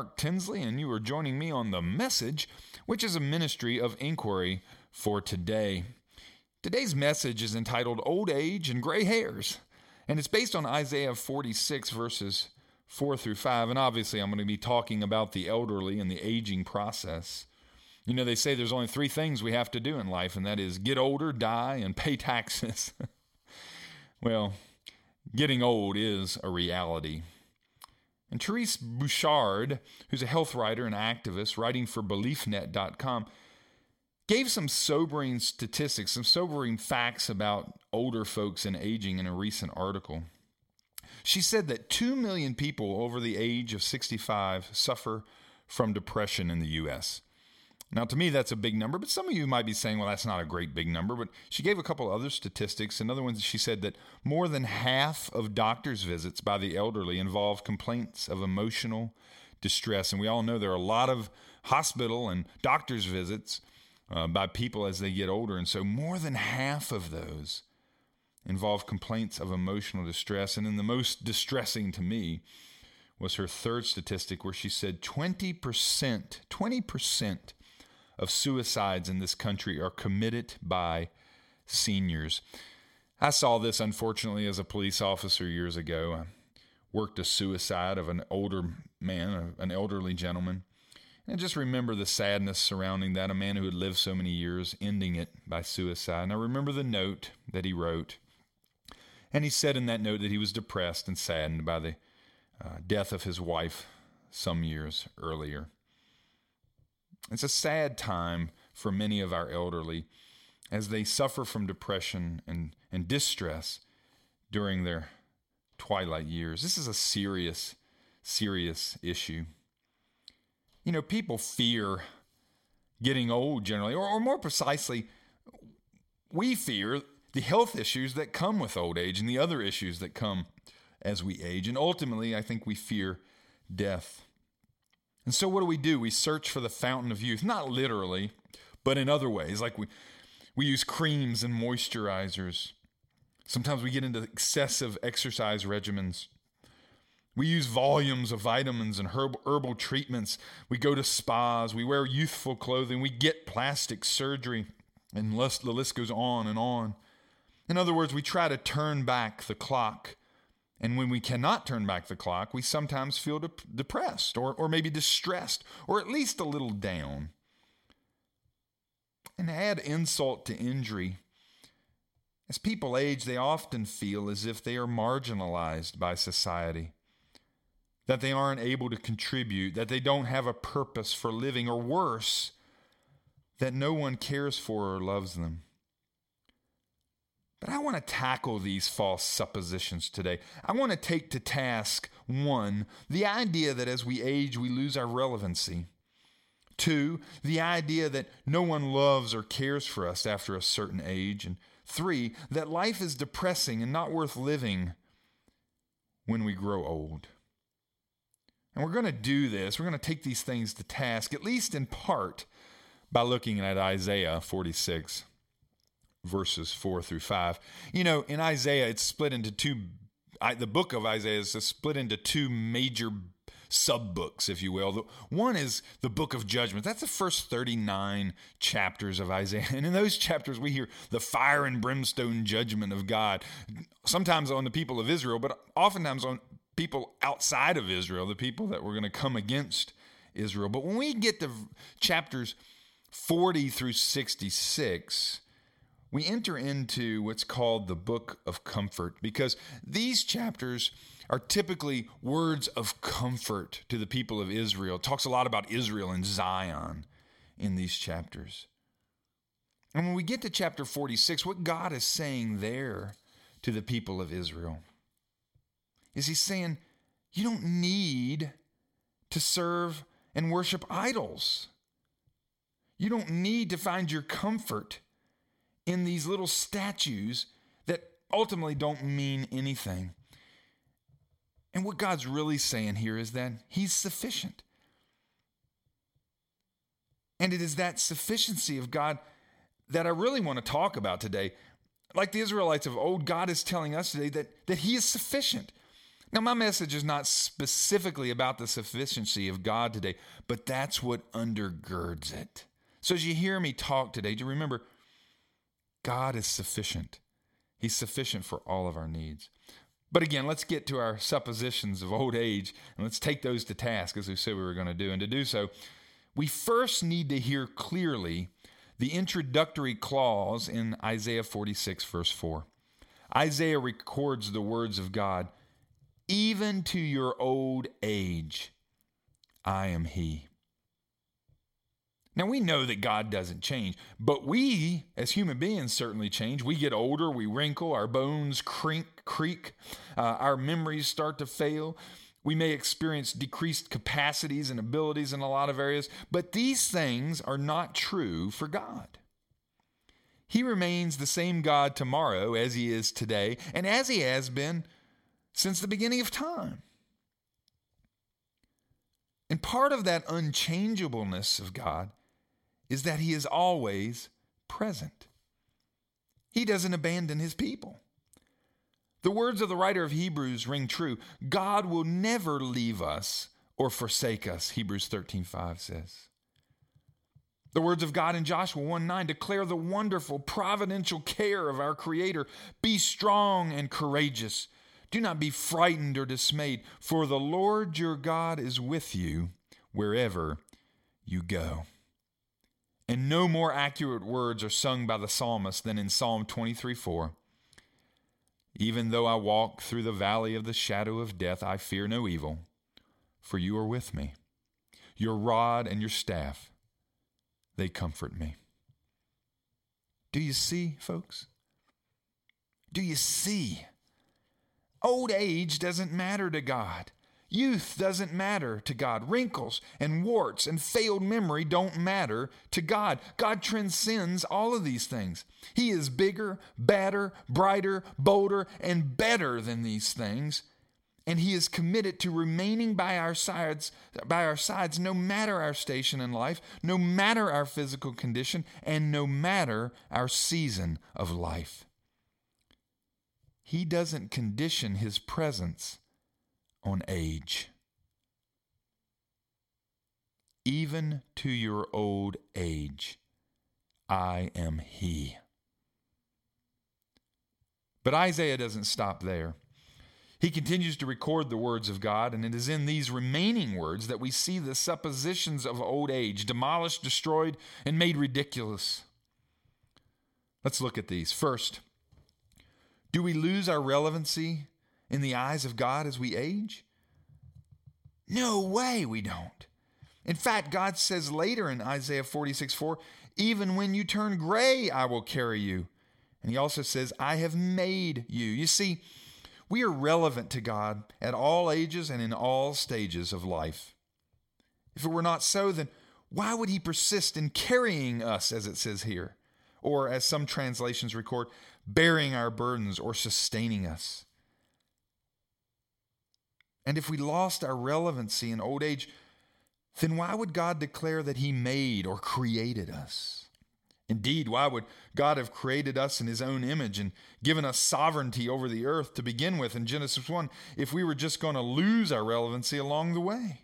Mark Tinsley, and you are joining me on The Message, which is a ministry of inquiry for today. Today's message is entitled Old Age and Gray Hairs, and it's based on Isaiah 46, verses 4 through 5. And obviously, I'm going to be talking about the elderly and the aging process. You know, they say there's only three things we have to do in life, and that is get older, die, and pay taxes. well, getting old is a reality. And Therese Borchard, who's a health writer and activist writing for BeliefNet.com, gave some sobering statistics, some sobering facts about older folks and aging in a recent article. She said that 2 million people over the age of 65 suffer from depression in the U.S. Now, to me, that's a big number, but some of you might be saying, well, that's not a great big number. But she gave a couple other statistics. Another one, she said that more than half of doctor's visits by the elderly involve complaints of emotional distress. And we all know there are a lot of hospital and doctor's visits uh, by people as they get older. And so more than half of those involve complaints of emotional distress. And then the most distressing to me was her third statistic, where she said 20%, 20% of suicides in this country are committed by seniors. I saw this unfortunately as a police officer years ago. I worked a suicide of an older man, an elderly gentleman. And I just remember the sadness surrounding that, a man who had lived so many years, ending it by suicide. And I remember the note that he wrote. And he said in that note that he was depressed and saddened by the uh, death of his wife some years earlier. It's a sad time for many of our elderly as they suffer from depression and, and distress during their twilight years. This is a serious, serious issue. You know, people fear getting old generally, or, or more precisely, we fear the health issues that come with old age and the other issues that come as we age. And ultimately, I think we fear death. And so, what do we do? We search for the fountain of youth, not literally, but in other ways. Like we, we use creams and moisturizers. Sometimes we get into excessive exercise regimens. We use volumes of vitamins and herb, herbal treatments. We go to spas. We wear youthful clothing. We get plastic surgery. And the list goes on and on. In other words, we try to turn back the clock and when we cannot turn back the clock, we sometimes feel de- depressed or, or maybe distressed or at least a little down. And add insult to injury. As people age, they often feel as if they are marginalized by society, that they aren't able to contribute, that they don't have a purpose for living, or worse, that no one cares for or loves them. But I want to tackle these false suppositions today. I want to take to task one, the idea that as we age, we lose our relevancy. Two, the idea that no one loves or cares for us after a certain age. And three, that life is depressing and not worth living when we grow old. And we're going to do this, we're going to take these things to task, at least in part, by looking at Isaiah 46 verses 4 through 5. You know, in Isaiah, it's split into two, I, the book of Isaiah is split into two major sub books, if you will. The, one is the book of judgment. That's the first 39 chapters of Isaiah. And in those chapters, we hear the fire and brimstone judgment of God, sometimes on the people of Israel, but oftentimes on people outside of Israel, the people that were going to come against Israel. But when we get to chapters 40 through 66, we enter into what's called the Book of Comfort because these chapters are typically words of comfort to the people of Israel. It talks a lot about Israel and Zion in these chapters. And when we get to chapter 46, what God is saying there to the people of Israel is He's saying, You don't need to serve and worship idols. You don't need to find your comfort in these little statues that ultimately don't mean anything. And what God's really saying here is that He's sufficient. And it is that sufficiency of God that I really want to talk about today. Like the Israelites of old, God is telling us today that, that He is sufficient. Now, my message is not specifically about the sufficiency of God today, but that's what undergirds it. So, as you hear me talk today, do remember God is sufficient. He's sufficient for all of our needs. But again, let's get to our suppositions of old age and let's take those to task as we said we were going to do. And to do so, we first need to hear clearly the introductory clause in Isaiah 46, verse 4. Isaiah records the words of God Even to your old age, I am He. Now, we know that God doesn't change, but we, as human beings, certainly change. We get older, we wrinkle, our bones crink, creak uh, our memories start to fail. We may experience decreased capacities and abilities in a lot of areas, but these things are not true for God. He remains the same God tomorrow as he is today, and as he has been since the beginning of time. And part of that unchangeableness of God is that he is always present. He doesn't abandon his people. The words of the writer of Hebrews ring true. God will never leave us or forsake us, Hebrews 13:5 says. The words of God in Joshua 1 9 declare the wonderful providential care of our Creator. Be strong and courageous. Do not be frightened or dismayed, for the Lord your God is with you wherever you go. And no more accurate words are sung by the psalmist than in Psalm 23 4. Even though I walk through the valley of the shadow of death, I fear no evil, for you are with me. Your rod and your staff, they comfort me. Do you see, folks? Do you see? Old age doesn't matter to God. Youth doesn't matter to God. Wrinkles and warts and failed memory don't matter to God. God transcends all of these things. He is bigger, better, brighter, bolder, and better than these things. And he is committed to remaining by our sides by our sides no matter our station in life, no matter our physical condition, and no matter our season of life. He doesn't condition his presence on age. Even to your old age, I am He. But Isaiah doesn't stop there. He continues to record the words of God, and it is in these remaining words that we see the suppositions of old age demolished, destroyed, and made ridiculous. Let's look at these. First, do we lose our relevancy in the eyes of God as we age? No way we don't. In fact, God says later in Isaiah 46 4, even when you turn gray, I will carry you. And he also says, I have made you. You see, we are relevant to God at all ages and in all stages of life. If it were not so, then why would he persist in carrying us, as it says here? Or, as some translations record, bearing our burdens or sustaining us? And if we lost our relevancy in old age, then why would God declare that He made or created us? Indeed, why would God have created us in His own image and given us sovereignty over the earth to begin with in Genesis 1 if we were just going to lose our relevancy along the way?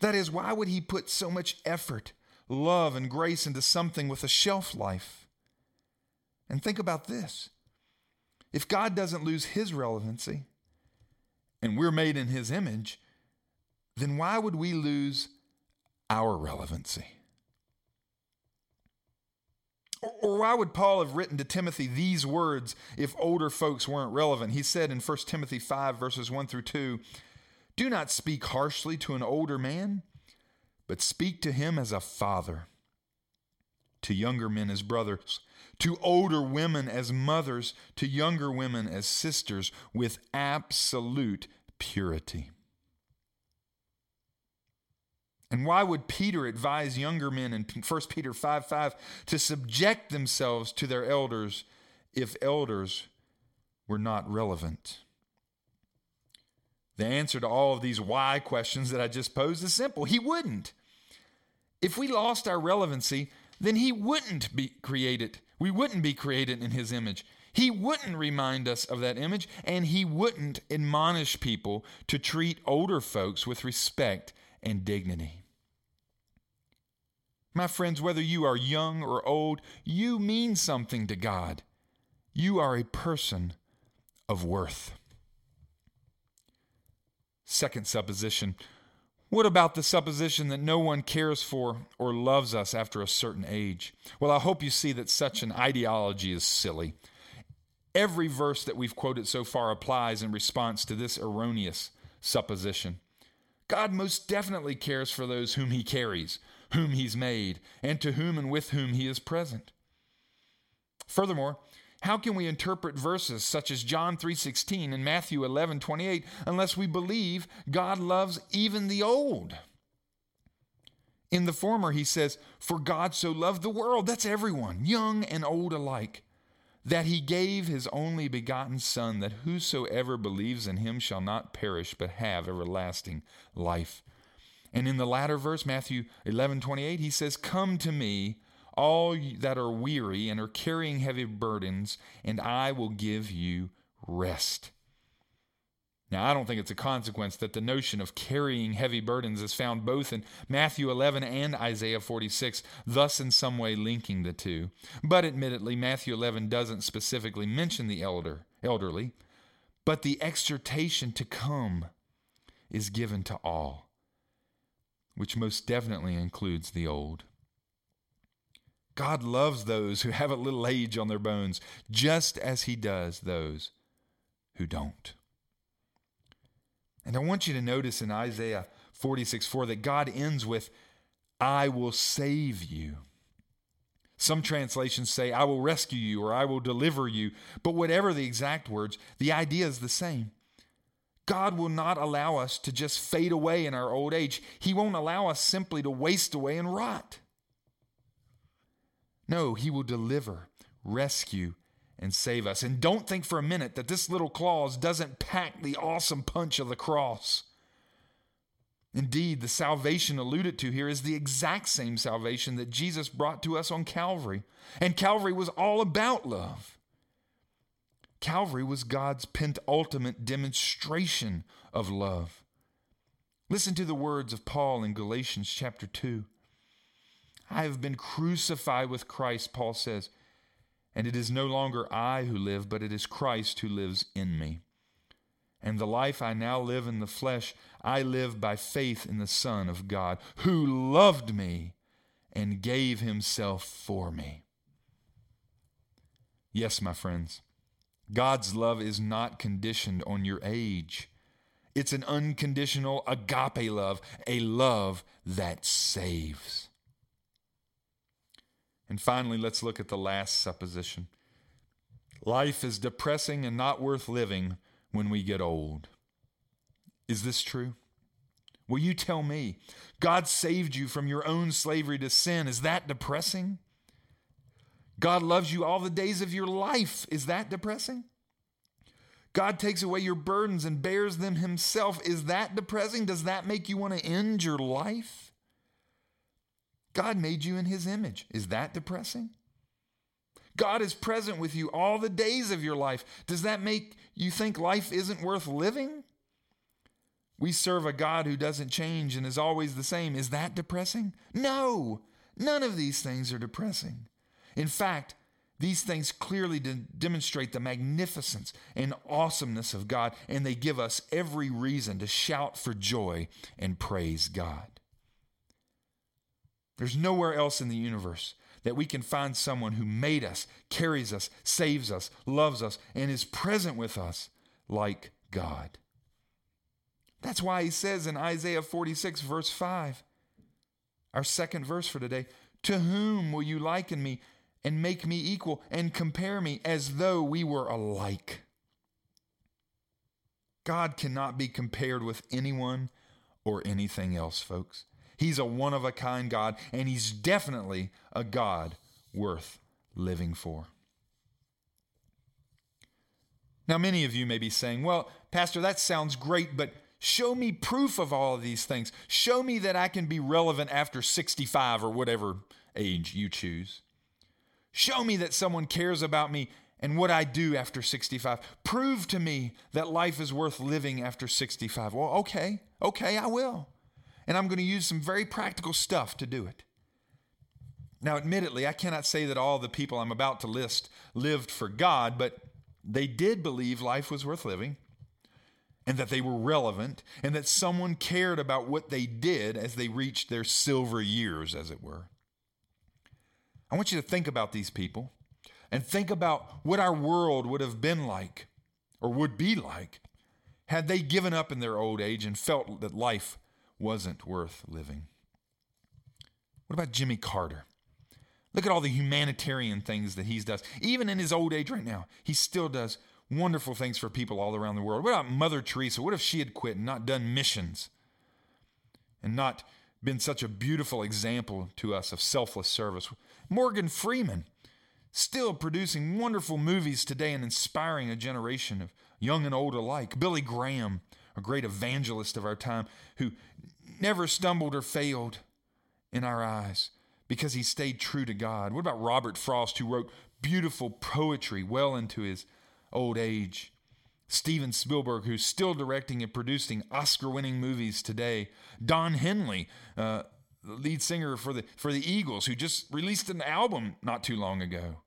That is, why would He put so much effort, love, and grace into something with a shelf life? And think about this if God doesn't lose His relevancy, and we're made in his image, then why would we lose our relevancy? Or why would Paul have written to Timothy these words if older folks weren't relevant? He said in 1 Timothy 5, verses 1 through 2 Do not speak harshly to an older man, but speak to him as a father, to younger men as brothers to older women as mothers, to younger women as sisters, with absolute purity. And why would Peter advise younger men in 1 Peter 5 5 to subject themselves to their elders if elders were not relevant? The answer to all of these why questions that I just posed is simple. He wouldn't. If we lost our relevancy, then he wouldn't be created we wouldn't be created in his image. He wouldn't remind us of that image, and he wouldn't admonish people to treat older folks with respect and dignity. My friends, whether you are young or old, you mean something to God. You are a person of worth. Second supposition what about the supposition that no one cares for or loves us after a certain age? Well, I hope you see that such an ideology is silly. Every verse that we've quoted so far applies in response to this erroneous supposition. God most definitely cares for those whom he carries, whom he's made, and to whom and with whom he is present. Furthermore, how can we interpret verses such as John 3:16 and Matthew 11:28 unless we believe God loves even the old? In the former he says, "For God so loved the world, that's everyone, young and old alike, that he gave his only begotten son that whosoever believes in him shall not perish but have everlasting life." And in the latter verse, Matthew 11:28, he says, "Come to me, all that are weary and are carrying heavy burdens, and I will give you rest. Now, I don't think it's a consequence that the notion of carrying heavy burdens is found both in Matthew 11 and Isaiah 46, thus in some way linking the two. But admittedly, Matthew 11 doesn't specifically mention the elder, elderly, but the exhortation to come is given to all, which most definitely includes the old. God loves those who have a little age on their bones, just as He does those who don't. And I want you to notice in Isaiah 46 4 that God ends with, I will save you. Some translations say, I will rescue you or I will deliver you. But whatever the exact words, the idea is the same. God will not allow us to just fade away in our old age. He won't allow us simply to waste away and rot. No, He will deliver, rescue, and save us. And don't think for a minute that this little clause doesn't pack the awesome punch of the cross. Indeed, the salvation alluded to here is the exact same salvation that Jesus brought to us on Calvary. And Calvary was all about love. Calvary was God's penultimate demonstration of love. Listen to the words of Paul in Galatians chapter 2. I have been crucified with Christ, Paul says. And it is no longer I who live, but it is Christ who lives in me. And the life I now live in the flesh, I live by faith in the Son of God, who loved me and gave himself for me. Yes, my friends, God's love is not conditioned on your age. It's an unconditional agape love, a love that saves. And finally, let's look at the last supposition. Life is depressing and not worth living when we get old. Is this true? Will you tell me? God saved you from your own slavery to sin. Is that depressing? God loves you all the days of your life. Is that depressing? God takes away your burdens and bears them himself. Is that depressing? Does that make you want to end your life? God made you in his image. Is that depressing? God is present with you all the days of your life. Does that make you think life isn't worth living? We serve a God who doesn't change and is always the same. Is that depressing? No, none of these things are depressing. In fact, these things clearly de- demonstrate the magnificence and awesomeness of God, and they give us every reason to shout for joy and praise God. There's nowhere else in the universe that we can find someone who made us, carries us, saves us, loves us, and is present with us like God. That's why he says in Isaiah 46, verse 5, our second verse for today, To whom will you liken me and make me equal and compare me as though we were alike? God cannot be compared with anyone or anything else, folks. He's a one of a kind God, and He's definitely a God worth living for. Now, many of you may be saying, well, Pastor, that sounds great, but show me proof of all of these things. Show me that I can be relevant after 65 or whatever age you choose. Show me that someone cares about me and what I do after 65. Prove to me that life is worth living after 65. Well, okay, okay, I will. And I'm going to use some very practical stuff to do it. Now, admittedly, I cannot say that all the people I'm about to list lived for God, but they did believe life was worth living and that they were relevant and that someone cared about what they did as they reached their silver years, as it were. I want you to think about these people and think about what our world would have been like or would be like had they given up in their old age and felt that life wasn't worth living. What about Jimmy Carter? Look at all the humanitarian things that he does. Even in his old age right now, he still does wonderful things for people all around the world. What about Mother Teresa? What if she had quit and not done missions and not been such a beautiful example to us of selfless service? Morgan Freeman, still producing wonderful movies today and inspiring a generation of young and old alike. Billy Graham, a great evangelist of our time, who never stumbled or failed in our eyes because he stayed true to God. What about Robert Frost, who wrote beautiful poetry well into his old age? Steven Spielberg, who's still directing and producing Oscar winning movies today. Don Henley, uh, the lead singer for the for the Eagles, who just released an album not too long ago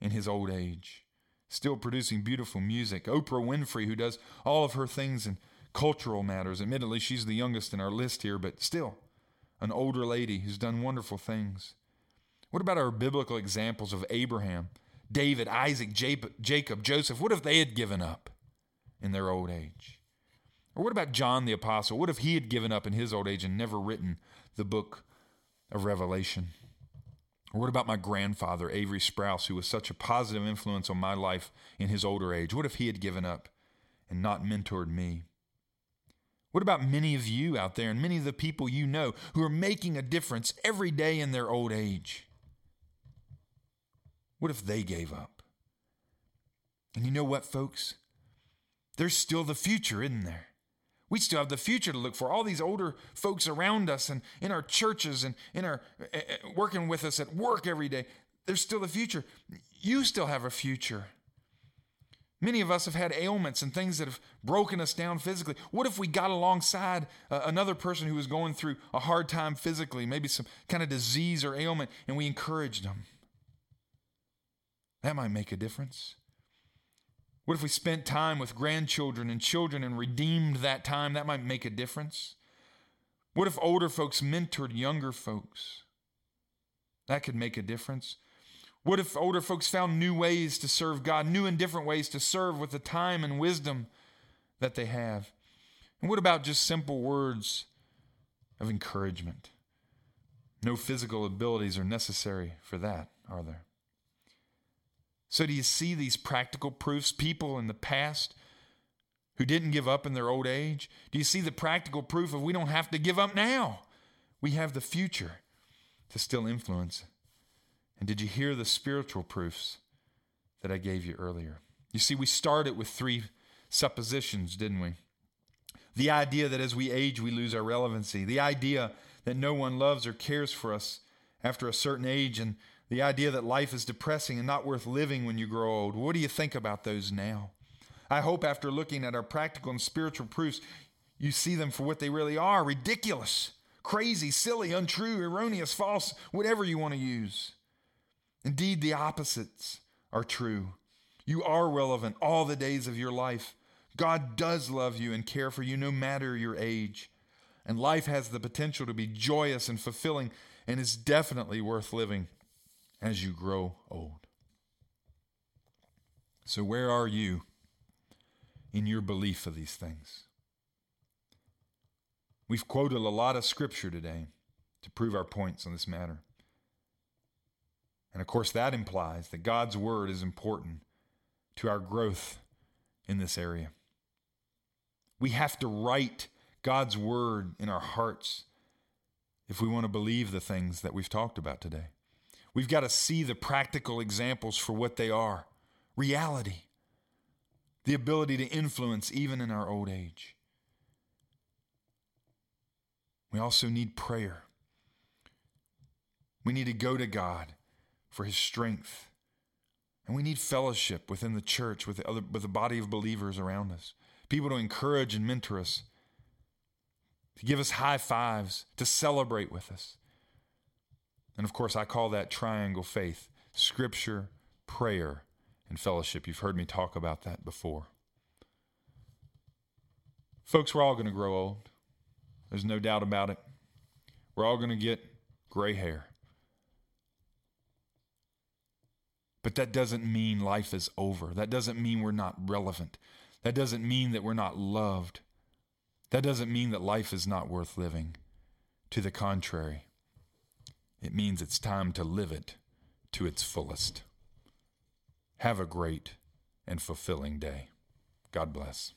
in his old age, still producing beautiful music. Oprah Winfrey, who does all of her things in cultural matters. Admittedly, she's the youngest in our list here, but still an older lady who's done wonderful things. What about our biblical examples of Abraham, David, Isaac, Jacob, Joseph? What if they had given up in their old age? Or what about John the Apostle? What if he had given up in his old age and never written the book of Revelation? Or what about my grandfather, Avery Sprouse, who was such a positive influence on my life in his older age? What if he had given up and not mentored me? What about many of you out there and many of the people you know who are making a difference every day in their old age? What if they gave up? And you know what, folks? There's still the future, isn't there? We still have the future to look for. All these older folks around us and in our churches and in our uh, working with us at work every day. There's still the future. You still have a future. Many of us have had ailments and things that have broken us down physically. What if we got alongside uh, another person who was going through a hard time physically, maybe some kind of disease or ailment, and we encouraged them? That might make a difference. What if we spent time with grandchildren and children and redeemed that time? That might make a difference. What if older folks mentored younger folks? That could make a difference. What if older folks found new ways to serve God, new and different ways to serve with the time and wisdom that they have? And what about just simple words of encouragement? No physical abilities are necessary for that, are there? So, do you see these practical proofs? People in the past who didn't give up in their old age? Do you see the practical proof of we don't have to give up now? We have the future to still influence. And did you hear the spiritual proofs that I gave you earlier? You see, we started with three suppositions, didn't we? The idea that as we age, we lose our relevancy. The idea that no one loves or cares for us after a certain age. And the idea that life is depressing and not worth living when you grow old. What do you think about those now? I hope after looking at our practical and spiritual proofs, you see them for what they really are ridiculous, crazy, silly, untrue, erroneous, false, whatever you want to use. Indeed, the opposites are true. You are relevant all the days of your life. God does love you and care for you no matter your age. And life has the potential to be joyous and fulfilling and is definitely worth living as you grow old. So, where are you in your belief of these things? We've quoted a lot of scripture today to prove our points on this matter. And of course, that implies that God's word is important to our growth in this area. We have to write God's word in our hearts if we want to believe the things that we've talked about today. We've got to see the practical examples for what they are reality, the ability to influence even in our old age. We also need prayer. We need to go to God for His strength And we need fellowship within the church with the, other, with the body of believers around us. People to encourage and mentor us, to give us high fives, to celebrate with us. And of course, I call that triangle faith scripture, prayer, and fellowship. You've heard me talk about that before. Folks, we're all going to grow old. There's no doubt about it. We're all going to get gray hair. But that doesn't mean life is over. That doesn't mean we're not relevant. That doesn't mean that we're not loved. That doesn't mean that life is not worth living. To the contrary, it means it's time to live it to its fullest. Have a great and fulfilling day. God bless.